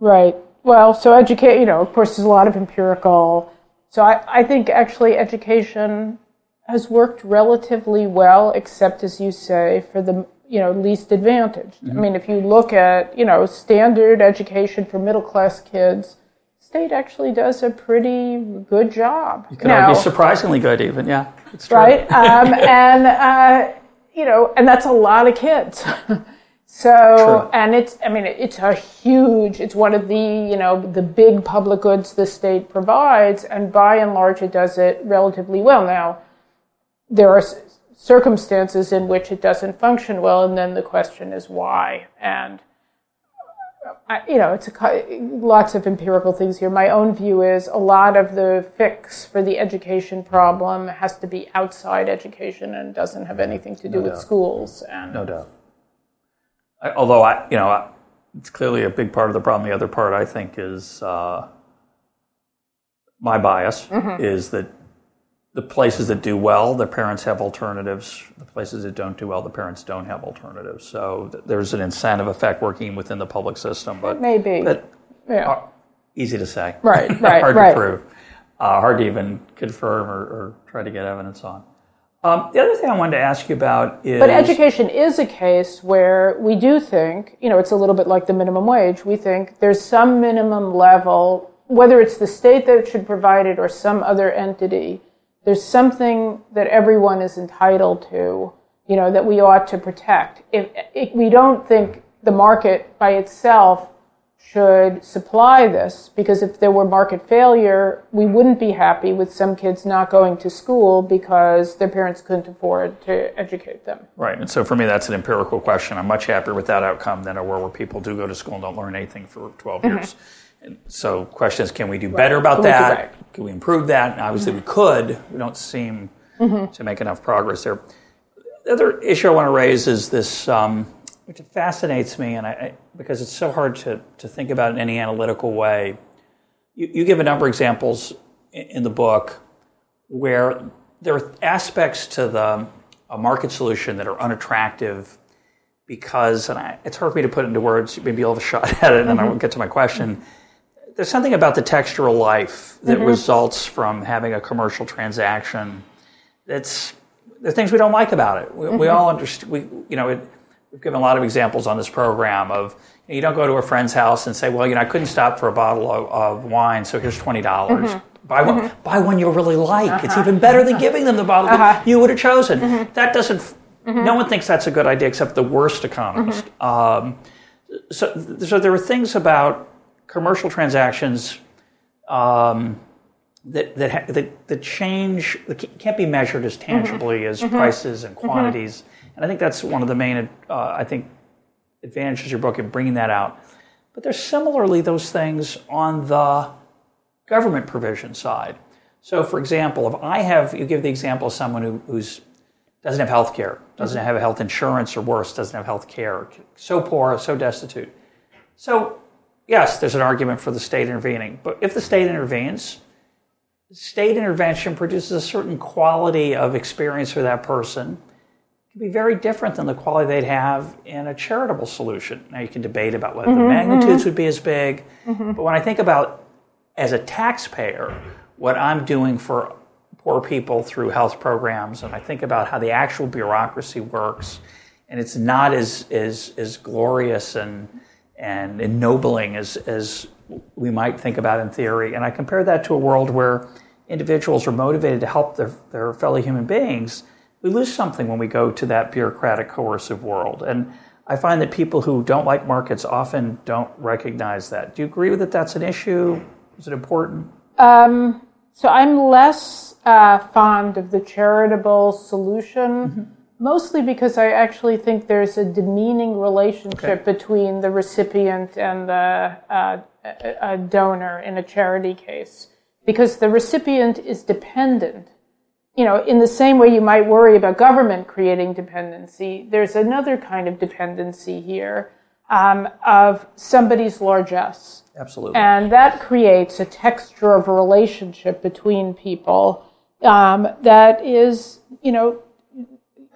Right. Well, so educate, you know, of course, there's a lot of empirical. So I, I think actually education has worked relatively well, except as you say, for the you know least advantaged. I mean, if you look at you know standard education for middle class kids, state actually does a pretty good job. You can argue surprisingly good, even, yeah. It's true. right? Um, and uh, you know, and that's a lot of kids. so, True. and it's, I mean, it's a huge. It's one of the, you know, the big public goods the state provides, and by and large, it does it relatively well. Now, there are circumstances in which it doesn't function well, and then the question is why. And uh, I, you know, it's a, lots of empirical things here. My own view is a lot of the fix for the education problem has to be outside education and doesn't have anything to do with doubt. schools. And No doubt. I, although I, you know, I, it's clearly a big part of the problem. The other part, I think, is uh, my bias is that the places that do well, the parents have alternatives. The places that don't do well, the parents don't have alternatives. So th- there's an incentive effect working within the public system, but maybe, but yeah, uh, easy to say. Right, right, hard right. to prove. Uh, hard to even confirm or, or try to get evidence on. Um, the other thing I wanted to ask you about is But education is a case where we do think, you know, it's a little bit like the minimum wage. We think there's some minimum level, whether it's the state that should provide it or some other entity, there's something that everyone is entitled to, you know, that we ought to protect. If, if we don't think the market by itself should supply this, because if there were market failure, we wouldn't be happy with some kids not going to school because their parents couldn't afford to educate them. Right, and so for me, that's an empirical question. I'm much happier with that outcome than a world where people do go to school and don't learn anything for 12 years. And so, question is, can we do better about Mm-hmm. Can we that? better? Can we improve that? And obviously, we could. We don't seem Mm-hmm. to make enough progress there. The other issue I want to raise is this, um, which fascinates me, and I, because it's so hard to, to think about in any analytical way. You, you give a number of examples in, in the book where there are aspects to the a market solution that are unattractive because, and I, it's hard for me to put into words. Maybe you'll have a shot at it, and then I mm-hmm. will get to my question. There's something about the textural life that mm-hmm. results from having a commercial transaction. That's there are things we don't like about it. We, we mm-hmm. all understand. We, you know, it, we've given a lot of examples on this program of you, don't go to a friend's house and say, well, you know, I couldn't stop for a bottle of, of wine, so here's twenty dollars. Mm-hmm. Buy one. Mm-hmm. Buy one you'll really like. It's uh-huh. even better than uh-huh. giving them the bottle that uh-huh. you would have chosen. Mm-hmm. That doesn't. No one thinks that's a good idea except the worst economist. Um, so, so there are things about commercial transactions um, that that, that that change that can't be measured as tangibly as prices and quantities. And I think that's one of the main, uh, I think, advantages of your book in bringing that out. But there's similarly those things on the government provision side. So, for example, if I have, you give the example of someone who who's doesn't have health care, doesn't have health insurance, or worse, doesn't have health care, so poor, so destitute. So, yes, there's an argument for the state intervening. But if the state intervenes, state intervention produces a certain quality of experience for that person. Be very different than the quality they'd have in a charitable solution. Now, you can debate about whether the mm-hmm, magnitudes mm-hmm. would be as big. Mm-hmm. But when I think about as a taxpayer, what I'm doing for poor people through health programs, and I think about how the actual bureaucracy works, and it's not as as, as glorious and and ennobling as as we might think about in theory. And I compare that to a world where individuals are motivated to help their, their fellow human beings. We lose something when we go to that bureaucratic, coercive world. And I find that people who don't like markets often don't recognize that. Do you agree with that that's an issue? Is it important? Um, so I'm less uh, fond of the charitable solution, mostly because I actually think there's a demeaning relationship Okay. between the recipient and the uh, a donor in a charity case, because the recipient is dependent you know, in the same way you might worry about government creating dependency, there's another kind of dependency here um, of somebody's largesse. Absolutely. And that creates a texture of a relationship between people um, that is, you know,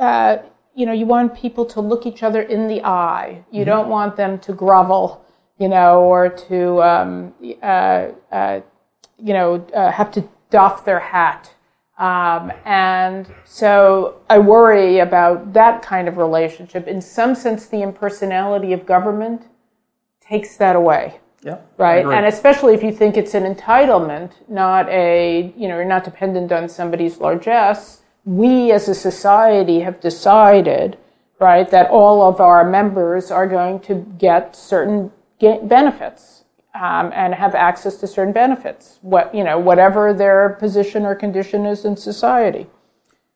uh, you know, you want people to look each other in the eye. You mm-hmm. don't want them to grovel, you know, or to, um, uh, uh, you know, uh, have to doff their hat. Um, and so I worry about that kind of relationship. In some sense, the impersonality of government takes that away. Yeah. Right. And especially if you think it's an entitlement, not a, you know, you're not dependent on somebody's largesse. We as a society have decided, right, that all of our members are going to get certain benefits um, and have access to certain benefits, what, you know, whatever their position or condition is in society.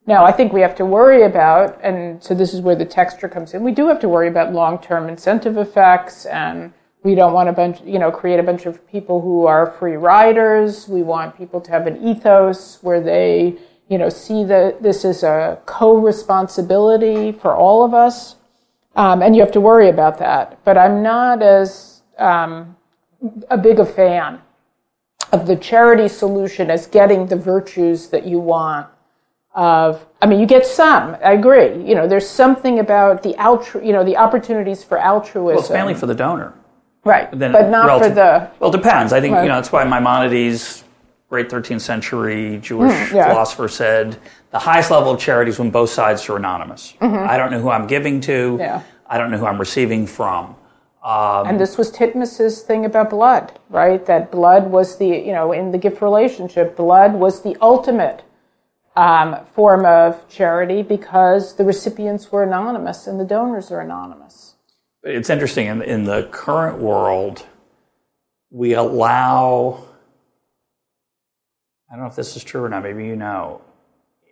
Now, I think we have to worry about, and so this is where the texture comes in, we do have to worry about long-term incentive effects and we don't want a bunch, you know, create a bunch of people who are free riders. We want people to have an ethos where they, you know, see that this is a co-responsibility for all of us. Um, and you have to worry about that. But I'm not as um, a big a fan of the charity solution as getting the virtues that you want of i mean you get some i agree you know there's something about the altru- you know the opportunities for altruism well it's mainly for the donor Right, but not relative, for the. Well, it depends. I think right. you know that's why Maimonides, great 13th century Jewish mm, yeah. philosopher, said the highest level of charity is when both sides are anonymous. Mm-hmm. I don't know who I'm giving to. Yeah. I don't know who I'm receiving from. Um, and this was Titmuss's thing about blood, right? That blood was the you know in the gift relationship, blood was the ultimate um, form of charity because the recipients were anonymous and the donors are anonymous it's interesting in, in the current world, we allow. I don't know if this is true or not. Maybe you know.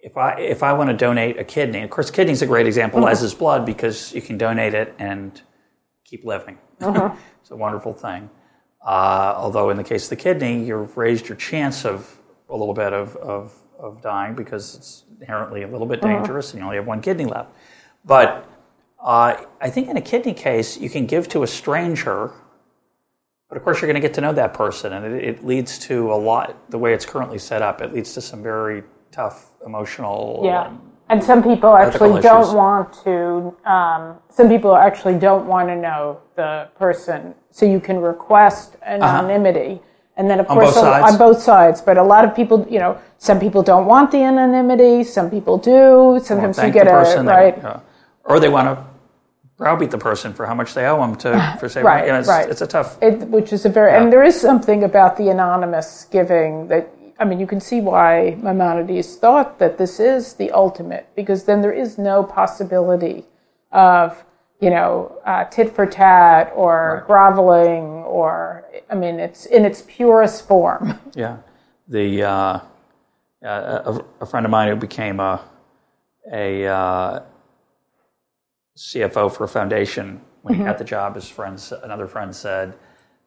If I if I want to donate a kidney, of course, kidney is a great example, mm-hmm. as is blood, because you can donate it and keep living. Mm-hmm. it's a wonderful thing. Uh, although in the case of the kidney, you've raised your chance of a little bit of, of, of dying because it's inherently a little bit mm-hmm. dangerous mm-hmm. and you only have one kidney left. But uh, I think in a kidney case, you can give to a stranger, but of course, you're going to get to know that person, and it, it, leads to a lot. The way it's currently set up, it leads to some very tough emotional. Yeah, um, and some people actually don't issues. want to. Um, some people actually don't want to know the person, so you can request anonymity. Uh-huh. And then, of on course, both on both sides. But a lot of people, you know, some people don't want the anonymity. Some people do. Sometimes you get a right, yeah. or they want to browbeat the person for how much they owe them to for saving. right, you know, it's, right. it's a tough. It, which is a very yeah. and there is something about the anonymous giving that I mean you can see why Maimonides thought that this is the ultimate because then there is no possibility of you know uh, tit for tat or right. groveling or I mean it's in its purest form. Yeah, the uh, a, a, friend of mine who became a a uh, CFO for a foundation. When mm-hmm. he got the job, his friends, another friend said,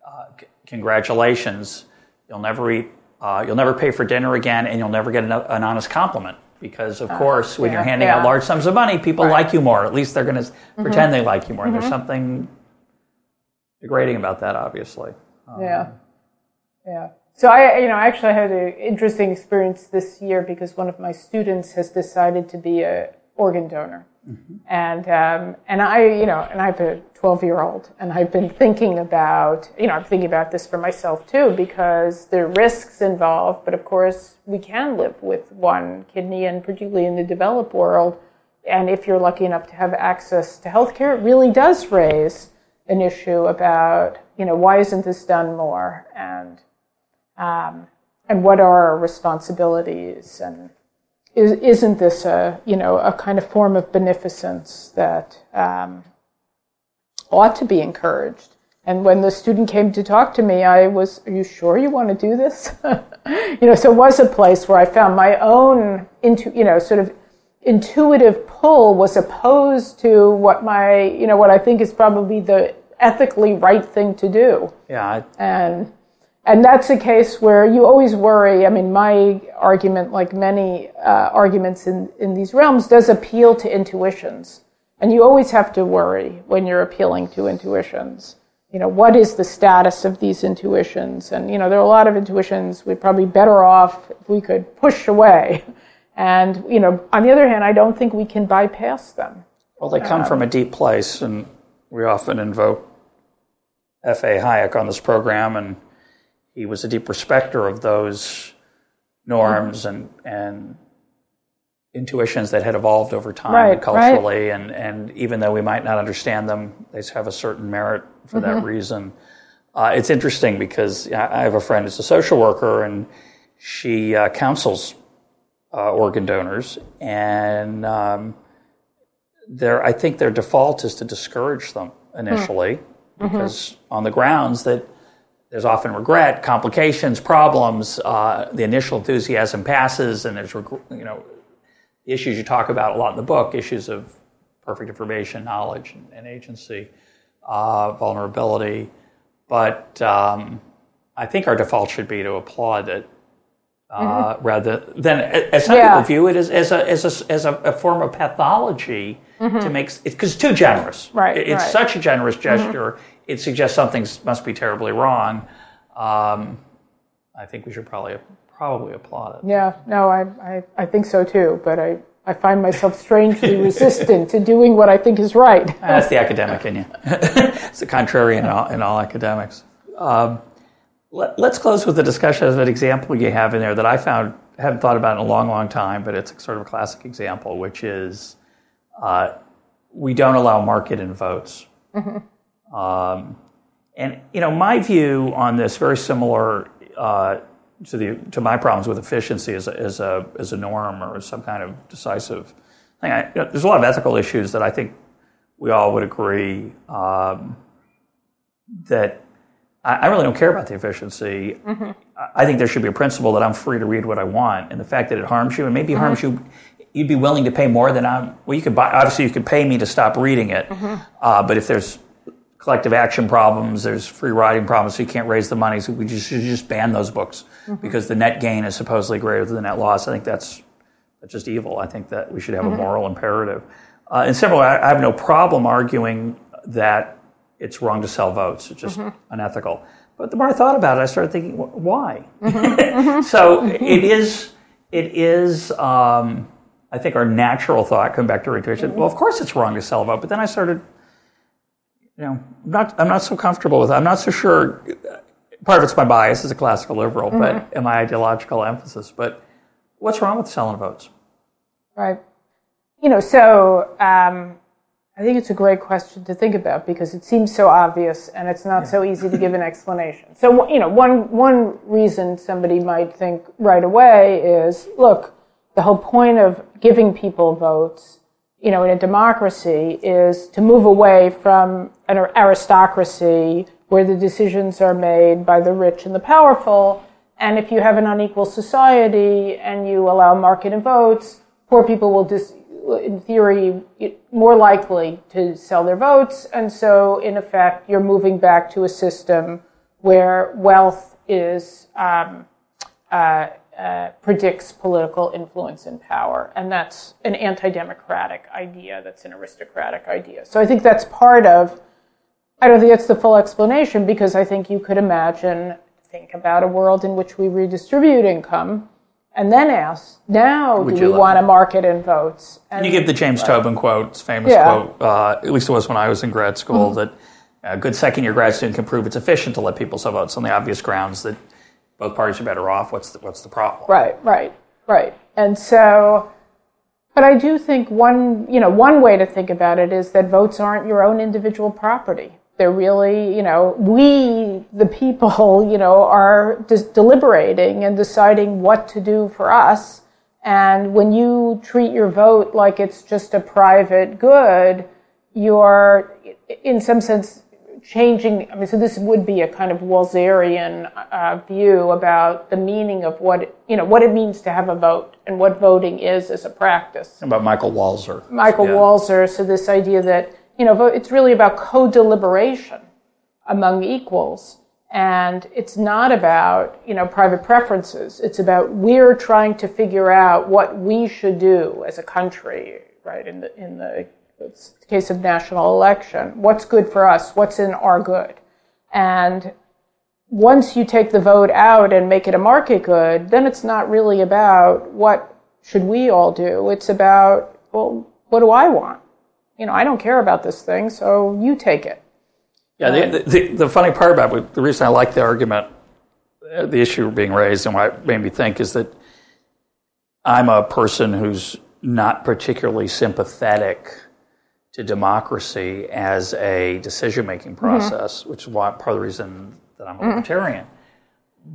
uh, "Congratulations, you'll never eat, uh, you'll never pay for dinner again, and you'll never get an, an honest compliment." Because of uh, course, when yeah, you're handing yeah. out large sums of money, people right. like you more. At least they're going to mm-hmm. pretend they like you more. Mm-hmm. There's something degrading about that, obviously. Um, yeah, yeah. So I, you know, I actually had an interesting experience this year because one of my students has decided to be a organ donor. Mm-hmm. And um, and I, you know, and I have a 12 year old, and I've been thinking about, you know, I'm thinking about this for myself too because there are risks involved. But of course, we can live with one kidney, and particularly in the developed world. And if you're lucky enough to have access to healthcare, it really does raise an issue about, you know, why isn't this done more, and um, and what are our responsibilities and is, not this a you know a kind of form of beneficence that um, ought to be encouraged? And when the student came to talk to me, I was, "Are you sure you want to do this?" you know, so it was a place where I found my own into you know sort of intuitive pull was opposed to what my you know what I think is probably the ethically right thing to do. Yeah. I, and and that's a case where you always worry. I mean, my argument, like many uh, arguments in, in these realms, does appeal to intuitions. And you always have to worry when you're appealing to intuitions. You know, what is the status of these intuitions? And, you know, there are a lot of intuitions we'd probably better off if we could push away. And, you know, on the other hand, I don't think we can bypass them. Well, they come um, from a deep place, and we often invoke F.A. Hayek on this program, and he was a deep respecter of those norms and and intuitions that had evolved over time right, culturally right. and and even though we might not understand them they have a certain merit for mm-hmm. that reason uh, it's interesting because I have a friend who's a social worker and she uh, counsels uh, organ donors and um, their I think their default is to discourage them initially mm-hmm. because on the grounds that there's often regret, complications, problems. Uh, the initial enthusiasm passes, and there's you know issues you talk about a lot in the book, issues of perfect information, knowledge, and, agency, uh, vulnerability. But um, I think our default should be to applaud it. Uh, mm-hmm. Rather than, as some yeah. people view it as, as, a, as, a, as a, form of pathology mm-hmm. to make, because it's too generous. Right. It's right. such a generous gesture. Mm-hmm it suggests something must be terribly wrong. Um, I think we should probably probably applaud it. Yeah, no, I, I, I think so too, but I, I find myself strangely resistant to doing what I think is right. That's the academic in you. it's the contrary in all, in all academics. Um, let, us close with a discussion of an example you have in there that I found haven't thought about in a long, long time, but it's sort of a classic example, which is uh, we don't allow market in votes. Mm-hmm. Um, and you know, my view on this very similar uh, to the to my problems with efficiency as a, as a as a norm or some kind of decisive thing. I, you know, there's a lot of ethical issues that I think we all would agree um, that I, I, really don't care about the efficiency. Mm-hmm. I think there should be a principle that I'm free to read what I want, and the fact that it harms you and maybe mm-hmm. harms you you'd be willing to pay more than I'm. Well, you could buy. Obviously, you could pay me to stop reading it. Mm-hmm. Uh, but if there's collective action problems, there's free riding problems, so you can't raise the money. So we just, should just ban those books mm-hmm. because the net gain is supposedly greater than the net loss. I think that's, that's just evil. I think that we should have mm-hmm. a moral imperative. Uh, and similarly, I, I, have no problem arguing that it's wrong to sell votes. It's just mm-hmm. unethical. But the more I thought about it, I started thinking, why? Mm-hmm. Mm-hmm. so mm-hmm. it is, it is. Um, I think our natural thought, coming back to intuition, well, of course it's wrong to sell a vote. But then I started you know, I'm not, I'm not so comfortable with it. I'm not so sure. Part of it's my bias as a classical liberal, mm-hmm. but and my ideological emphasis. But what's wrong with selling votes? Right. You know, so um, I think it's a great question to think about because it seems so obvious and it's not yeah. so easy to give an explanation. So, you know, one one reason somebody might think right away is, look, the whole point of giving people votes you know, in a democracy is to move away from an aristocracy where the decisions are made by the rich and the powerful. And if you have an unequal society and you allow market and votes, poor people will, dis- in theory, more likely to sell their votes. And so, in effect, you're moving back to a system where wealth is um, uh, uh, predicts political influence and power. And that's an anti democratic idea, that's an aristocratic idea. So I think that's part of, I don't think that's the full explanation because I think you could imagine, think about a world in which we redistribute income. And then ask, now Would do we want to market in votes? And you give the James right. Tobin quote, famous yeah. quote, uh, at least it was when I was in grad school, mm-hmm. that a good second year grad student can prove it's efficient to let people sell votes on the obvious grounds that both parties are better off. What's the, what's the problem? Right, right, right. And so, but I do think one, you know, one way to think about it is that votes aren't your own individual property. They're really, you know, we, the people, you know, are just deliberating and deciding what to do for us. And when you treat your vote like it's just a private good, you're, in some sense, changing, I mean, so this would be a kind of Walzerian uh, view about the meaning of what, you know, what it means to have a vote and what voting is as a practice. About Michael Walzer. Michael yeah. Walzer, so this idea that, you know, it's really about co-deliberation among equals. And it's not about, you know, private preferences. It's about we're trying to figure out what we should do as a country, right? In the, in the case of national election, what's good for us? What's in our good? And once you take the vote out and make it a market good, then it's not really about what should we all do. It's about, well, what do I want? You know, I don't care about this thing, so you take it. Yeah, the, the, the funny part about it, the reason I like the argument, uh, the issue being raised, and what made me think is that I'm a person who's not particularly sympathetic to democracy as a decision making mm-hmm. process, mm-hmm. which is why part of the reason that I'm a mm-hmm. libertarian.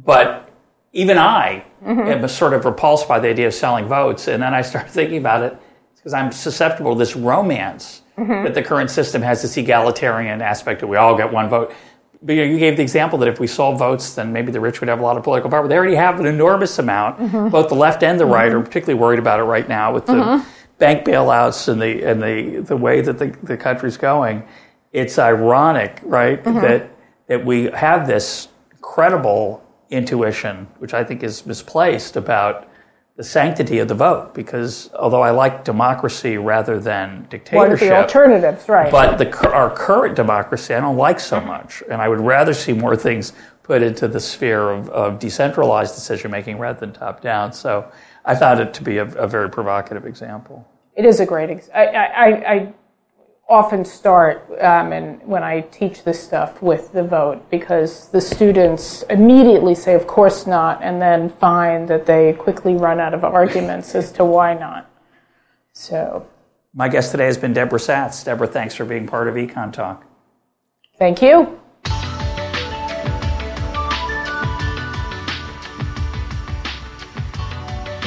But even I mm-hmm. am sort of repulsed by the idea of selling votes. And then I start thinking about it because I'm susceptible to this romance mm-hmm. that the current system has this egalitarian aspect that we all get one vote. But you, gave the example that if we sold votes, then maybe the rich would have a lot of political power. They already have an enormous amount. Mm-hmm. Both the left and the right are particularly worried about it right now with the bank bailouts and the and the the way that the the country's going, it's ironic, right, mm-hmm. that that we have this credible intuition, which I think is misplaced about the sanctity of the vote. Because although I like democracy rather than dictatorship, one of the alternatives, right? But the our current democracy, I don't like so much, and I would rather see more things put into the sphere of, of decentralized decision making rather than top down. So I found it to be a, a very provocative example. It is a great. example. I, I, I often start um, and when I teach this stuff with the vote because the students immediately say, "Of course not," and then find that they quickly run out of arguments as to why not. So, my guest today has been Debra Satz. Debra, thanks for being part of Econ Talk. Thank you.